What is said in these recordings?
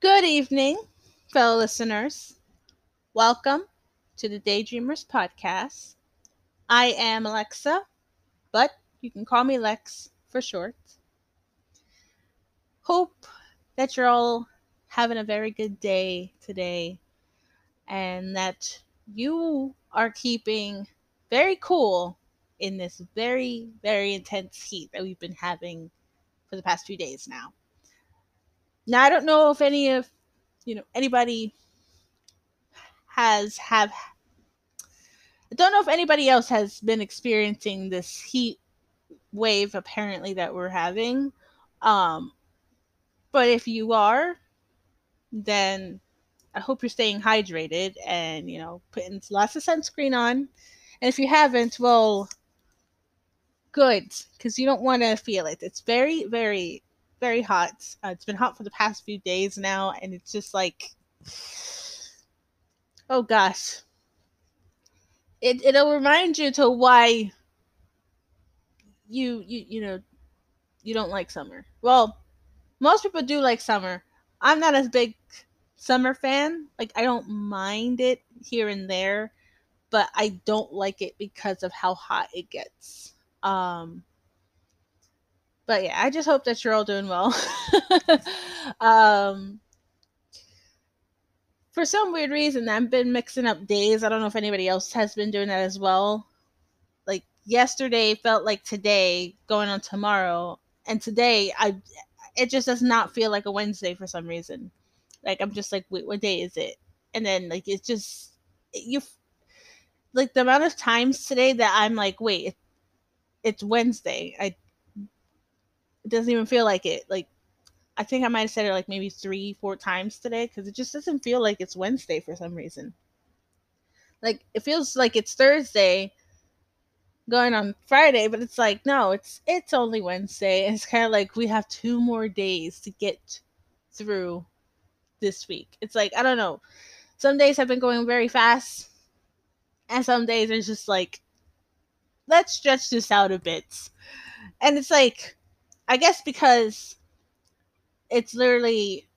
Good evening, fellow listeners. Welcome to the Daydreamers podcast. I am Alexa, but you can call me Lex for short. Hope that you're all having a very good day today and that you are keeping very cool in this very, very intense heat that we've been having for the past few days now. Now I don't know if any of you know anybody has have I don't know if anybody else has been experiencing this heat wave apparently that we're having. Um but if you are, then I hope you're staying hydrated and you know putting lots of sunscreen on. And if you haven't, well, good because you don't want to feel it. It's very, very, very hot. Uh, it's been hot for the past few days now, and it's just like, oh gosh, it it'll remind you to why you you you know you don't like summer. Well, most people do like summer. I'm not as big summer fan. Like I don't mind it here and there, but I don't like it because of how hot it gets. Um but yeah, I just hope that you're all doing well. um for some weird reason I've been mixing up days. I don't know if anybody else has been doing that as well. Like yesterday felt like today going on tomorrow and today I it just does not feel like a Wednesday for some reason. Like I'm just like, wait, what day is it? And then like it's just you like the amount of times today that I'm like, wait, it's Wednesday. I doesn't even feel like it. Like I think I might have said it like maybe three, four times today because it just doesn't feel like it's Wednesday for some reason. Like it feels like it's Thursday going on Friday, but it's like no, it's it's only Wednesday. And it's kind of like we have two more days to get through this week. It's like I don't know. Some days have been going very fast, and some days it's just like let's stretch this out a bit. And it's like I guess because it's literally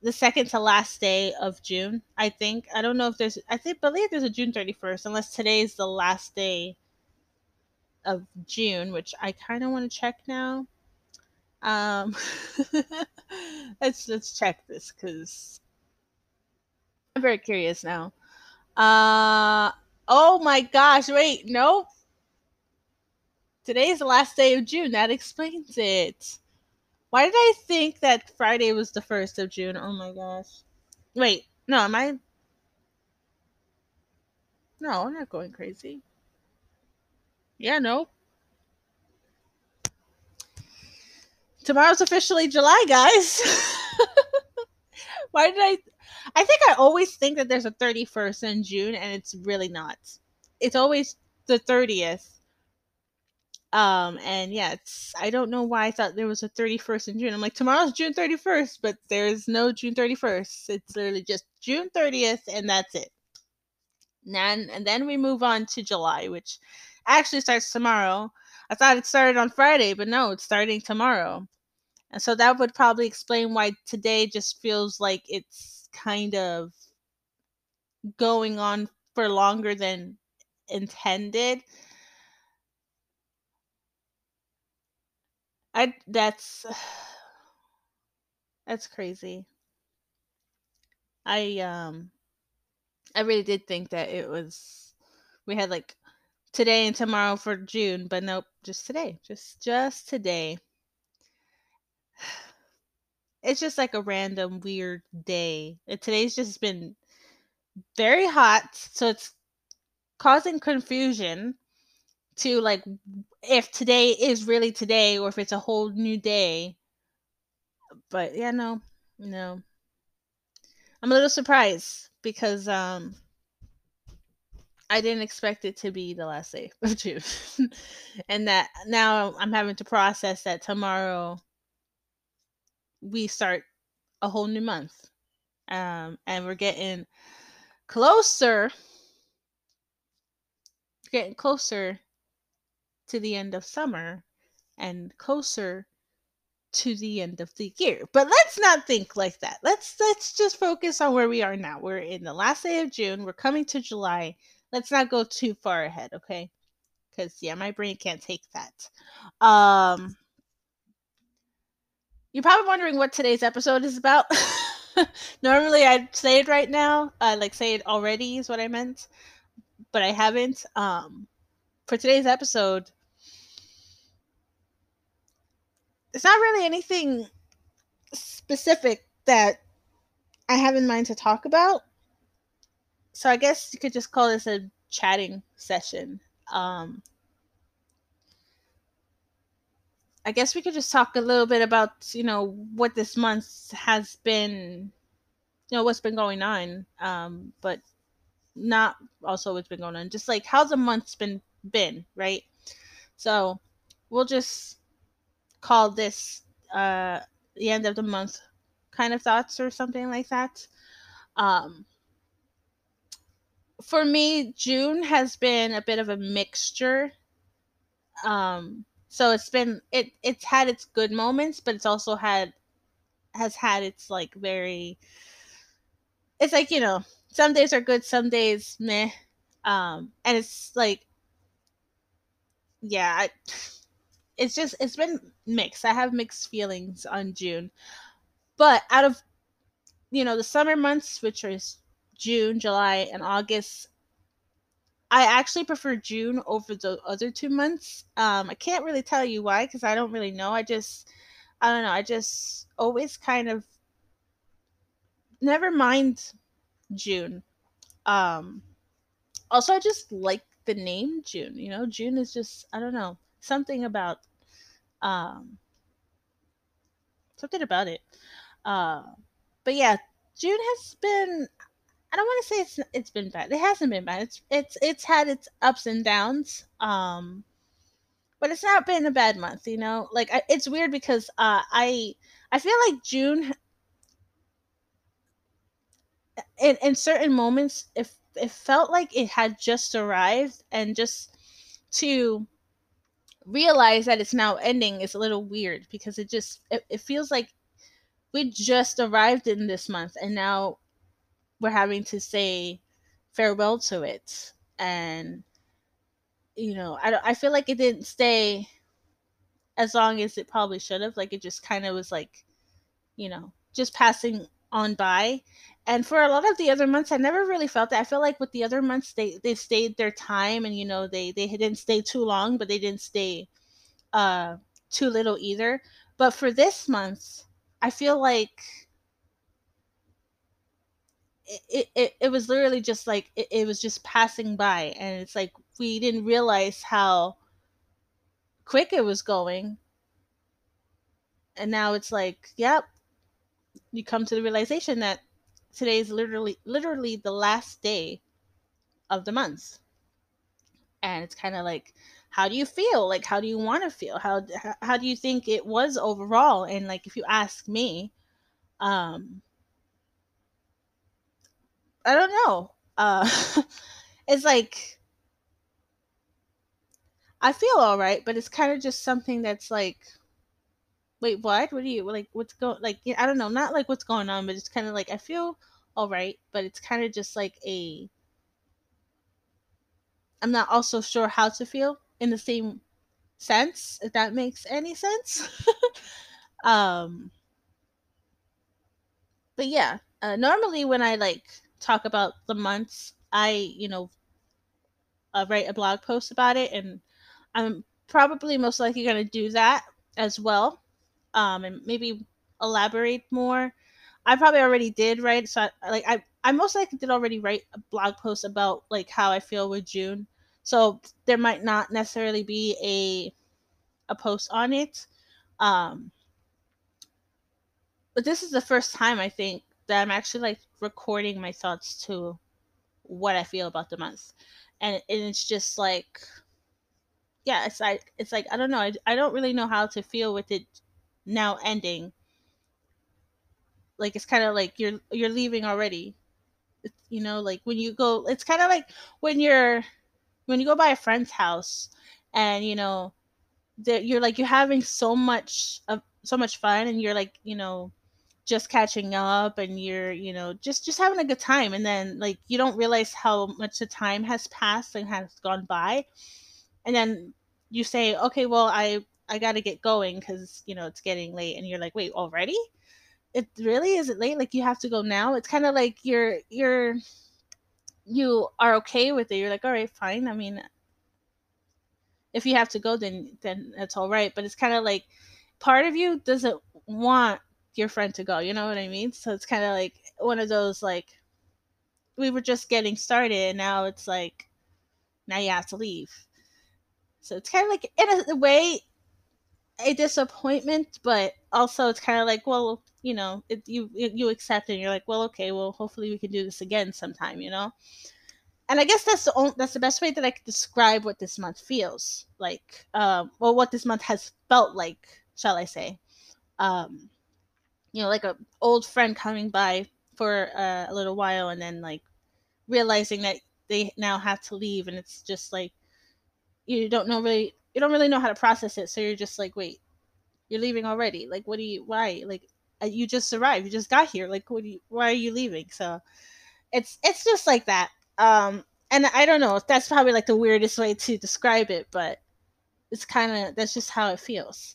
the second to last day of June, I think. I don't know if there's I think believe there's a June 31st unless today is the last day of June, which I kind of want to check now. Um, let's let's check this because I'm very curious now. Uh oh my gosh! Wait, no. Today's the last day of June. That explains it. Why did I think that Friday was the first of June? Oh my gosh! Wait, no, am I? No, I'm not going crazy. Yeah, no. Tomorrow's officially July, guys. Why did I? I think I always think that there's a 31st in June, and it's really not. It's always the 30th. Um, and yeah, it's I don't know why I thought there was a 31st in June. I'm like, tomorrow's June 31st, but there's no June 31st. It's literally just June 30th, and that's it. And then, and then we move on to July, which actually starts tomorrow. I thought it started on Friday, but no, it's starting tomorrow. And so that would probably explain why today just feels like it's kind of going on for longer than intended. I that's that's crazy. I um I really did think that it was we had like today and tomorrow for June, but nope, just today. Just just today. It's just like a random weird day. Today's just been very hot, so it's causing confusion to like if today is really today or if it's a whole new day. But yeah, no. No. I'm a little surprised because um I didn't expect it to be the last day of June. and that now I'm having to process that tomorrow we start a whole new month. Um, and we're getting closer, getting closer to the end of summer and closer to the end of the year. But let's not think like that. Let's let's just focus on where we are now. We're in the last day of June. We're coming to July. Let's not go too far ahead, okay? Cuz yeah, my brain can't take that. Um You're probably wondering what today's episode is about. Normally I'd say it right now. Uh like say it already is what I meant. But I haven't. Um for today's episode, it's not really anything specific that I have in mind to talk about. So I guess you could just call this a chatting session. Um, I guess we could just talk a little bit about, you know, what this month has been, you know, what's been going on. Um, but not also what's been going on. Just like how's the month's been been, right? So we'll just call this uh, the end of the month kind of thoughts or something like that. Um, for me, June has been a bit of a mixture. Um, so it's been it it's had its good moments, but it's also had has had its like very it's like, you know, some days are good, some days meh. Um, and it's like yeah, I, it's just it's been mixed. I have mixed feelings on June. But out of you know, the summer months, which is June, July, and August, I actually prefer June over the other two months. Um, I can't really tell you why because I don't really know. I just, I don't know. I just always kind of never mind June. Um, also, I just like the name June. You know, June is just I don't know something about um, something about it. Uh, but yeah, June has been. I don't want to say it's it's been bad. It hasn't been bad. It's it's it's had its ups and downs. Um, but it's not been a bad month. You know, like I, it's weird because uh, I I feel like June. In, in certain moments, if it felt like it had just arrived and just to realize that it's now ending is a little weird because it just it, it feels like we just arrived in this month and now we're having to say farewell to it. And you know i i feel like it didn't stay as long as it probably should have. Like it just kind of was like you know just passing on by. And for a lot of the other months i never really felt that. I feel like with the other months they they stayed their time and you know they they didn't stay too long but they didn't stay uh too little either. But for this month i feel like it, it, it was literally just like it, it was just passing by. And it's like we didn't realize how quick it was going. And now it's like yep you come to the realization that today is literally literally the last day of the month. And it's kind of like how do you feel? Like how do you want to feel? How how do you think it was overall? And like if you ask me um i don't know. Uh it's like i feel all right but it's kind of just something that's like wait, what? What are you like? What's going? Like, I don't know, not like what's going on, but it's kind of like I feel all right, but it's kind of just like a. I'm not also sure how to feel in the same sense, if that makes any sense. um. But yeah, uh, normally when I like talk about the months, I you know uh, write a blog post about it, and I'm probably most likely going to do that as well um, and maybe elaborate more. I probably already did, right? So I, like I I most likely did already write a blog post about like how I feel with June. So there might not necessarily be a a post on it. Um but this is the first time I think that I'm actually like recording my thoughts to what I feel about the month. And, and it's just like yeah, it's like it's like I don't know. I, I don't really know how to feel with it now ending. Like it's kind of like you're you're leaving already. You know like when you go it's kind of like when you're when you go by a friend's house and you know that you're like you're having so much of so much fun and you're like you know just catching up and you're you know just just having a good time. And then like you don't realize how much the time has passed and has gone by. And then you say okay well i i gotta get going because you know it's getting late and you're like wait already? It really is it late like you have to go now. It's kind of like you're you're you are okay with it. You're like all right fine. I mean if you have to go then then that's all right but it's kind of like part of you doesn't want your friend to go you know what i mean? So it's kind of like one of those like we were just getting started and now it's like now you have to leave. So it's kind of like in a way a disappointment but also it's kind of like well you know it, you you accept it and you're like well okay well hopefully we can do this again sometime you know and I guess that's the only, that's the best way that I could describe what this month feels like, um, or what this month has felt like, shall I say? Um, you know, like a old friend coming by for uh, a little while and then like realizing that they now have to leave, and it's just like you don't know really, you don't really know how to process it, so you're just like, wait, you're leaving already? Like, what do you? Why? Like, uh, you just arrived, you just got here. Like, what do you? Why are you leaving? So, it's it's just like that um, and I don't know. That's probably like the weirdest way to describe it, but it's kind of that's just how it feels.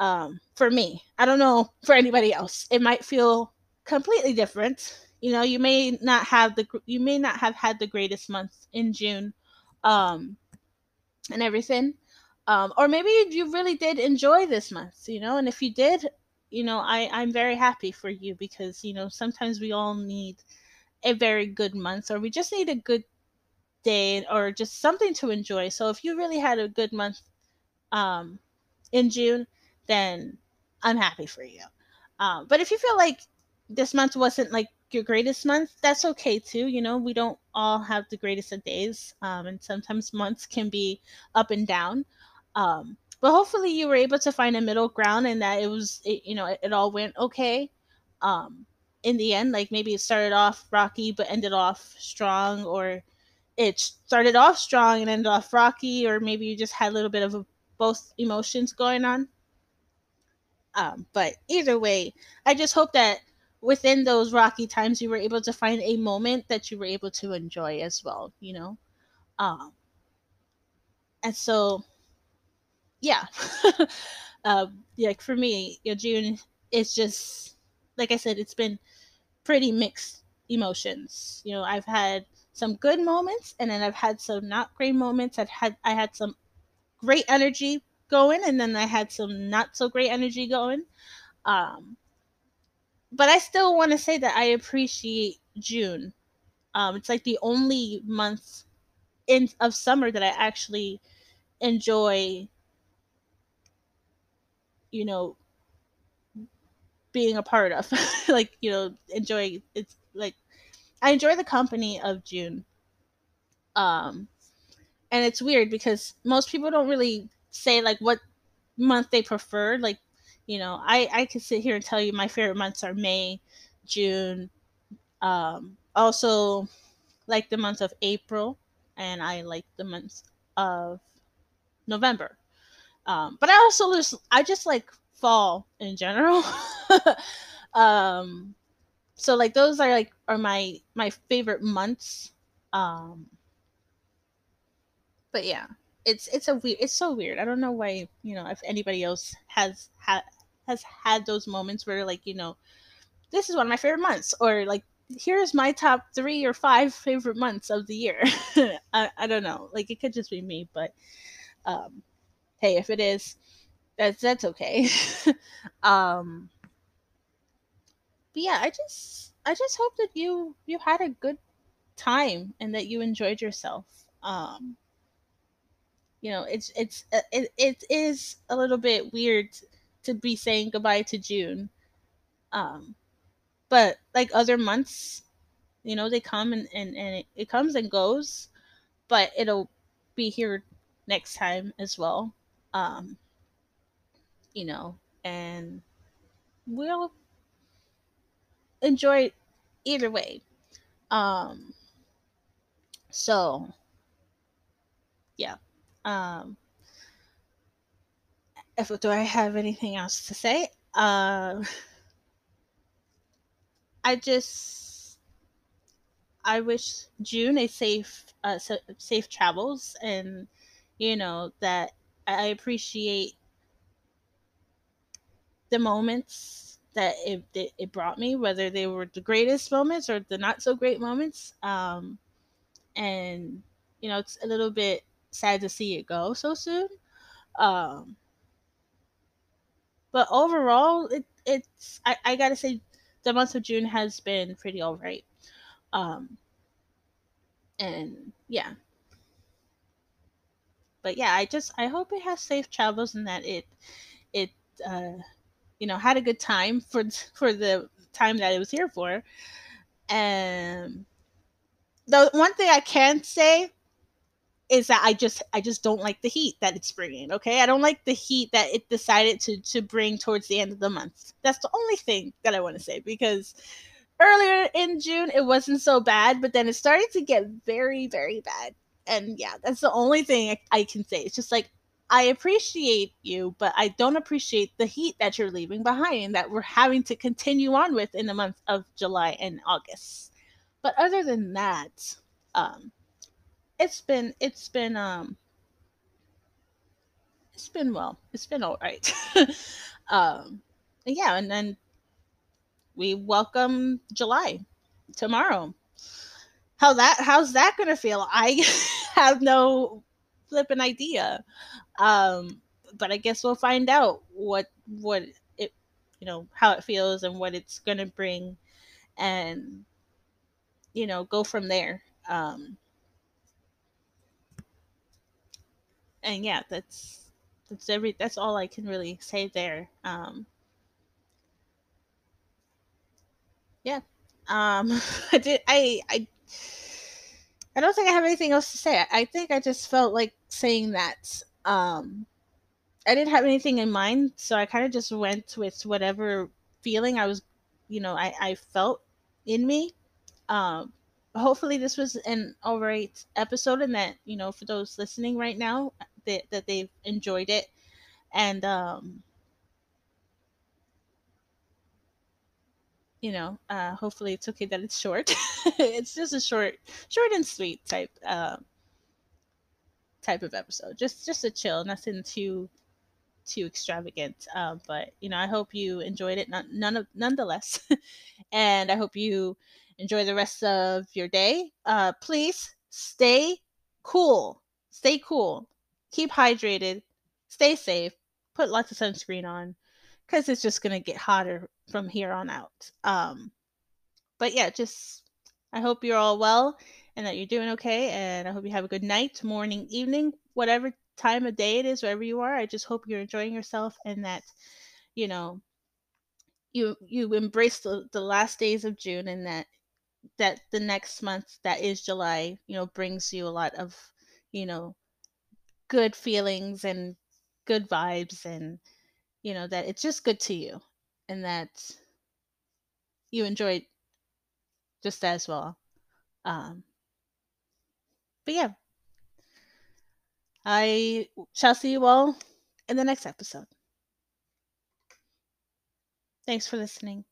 Um, for me, I don't know for anybody else. It might feel completely different. You know, you may not have the you may not have had the greatest month in June, um, and everything. Um, or maybe you really did enjoy this month, you know, and if you did, you know, I, I'm very happy for you because, you know, sometimes we all need a very good month or we just need a good day or just something to enjoy. So if you really had a good month um, in June, then I'm happy for you. Um, but if you feel like this month wasn't like your greatest month, that's okay too. You know, we don't all have the greatest of days, um, and sometimes months can be up and down. Um, but hopefully, you were able to find a middle ground and that it was, it, you know, it, it all went okay. Um, in the end like maybe it started off rocky but ended off strong or it started off strong and ended off rocky or maybe you just had a little bit of a, both emotions going on um, but either way i just hope that within those rocky times you were able to find a moment that you were able to enjoy as well you know um, and so yeah uh, like for me you know, june is just like i said it's been pretty mixed emotions. You know, I've had some good moments and then I've had some not great moments. I've had I had some great energy going and then I had some not so great energy going. Um but I still want to say that I appreciate June. Um it's like the only month in of summer that I actually enjoy you know being a part of. like, you know, enjoy it's like I enjoy the company of June. Um and it's weird because most people don't really say like what month they prefer. Like, you know, I I can sit here and tell you my favorite months are May, June, um also like the month of April and I like the month of November. Um, but I also just I just like fall in general. um, so like those are like are my my favorite months. Um, but yeah, it's it's a weird it's so weird. I don't know why you know if anybody else has had has had those moments where like you know this is one of my favorite months or like here's my top three or five favorite months of the year. I, I don't know. Like it could just be me, but um, hey, if it is, that's that's okay. um but yeah, I just I just hope that you you had a good time and that you enjoyed yourself. Um you know, it's it's uh, it, it is a little bit weird to be saying goodbye to June. Um but like other months, you know, they come and and, and it, it comes and goes, but it'll be here next time as well. Um you know, and we'll enjoy either way. Um, so yeah. Um, if do I have anything else to say? Uh, I just I wish June a safe uh, safe travels, and you know that I appreciate the moments that it, it, it, brought me, whether they were the greatest moments or the not so great moments. Um, and you know, it's a little bit sad to see it go so soon. Um, but overall, it it's I, I gotta say, the month of June has been pretty alright. Um, and yeah, but yeah, I just I hope it has safe travels and that it it uh, you know had a good time for for the time that it was here for. And the one thing I can say is that I just I just don't like the heat that it's bringing. Okay, I don't like the heat that it decided to to bring towards the end of the month. That's the only thing that I want to say because earlier in June it wasn't so bad, but then it started to get very very bad. And yeah, that's the only thing I, I can say. It's just like I appreciate you, but I don't appreciate the heat that you're leaving behind that we're having to continue on with in the month of July and August. But other than that, um, it's been it's been um it's been well it's been all right. Um yeah and then we welcome july tomorrow. How that how's that gonna feel? I have no flipping idea. Um but i guess we'll find out what what it you know how it feels and what it's gonna bring and you know go from there. Um and yeah, that's that's every that's all I can really say there. Um, yeah, um, I did I I I don't think I have anything else to say. I think I just felt like saying that. Um, I didn't have anything in mind, so I kind of just went with whatever feeling I was, you know, I, I felt in me. Um, hopefully this was an all right episode and that, you know, for those listening right now, that, that they've enjoyed it. And um you know uh hopefully it's okay that it's short. It's just a short short and sweet type um type of episode. Just just a chill nothing too too extravagant. Uh, but you know i hope you enjoyed it not, none of nonetheless. And i hope you enjoy the rest of your day. Uh please stay cool. Stay cool keep hydrated, stay safe, put lots of sunscreen on because it's just going to get hotter from here on out. Um, but yeah, just I hope you're all well and that you're doing okay. And I hope you have a good night, morning, evening, whatever time of day it is, wherever you are. I just hope you're enjoying yourself and that, you know, you you embrace the, the last days of June and that that the next month that is July, you know, brings you a lot of, you know, good feelings and good vibes and you know that it's just good to you and that you enjoy it just as well. Um but yeah. I shall see you all in the next episode. Thanks for listening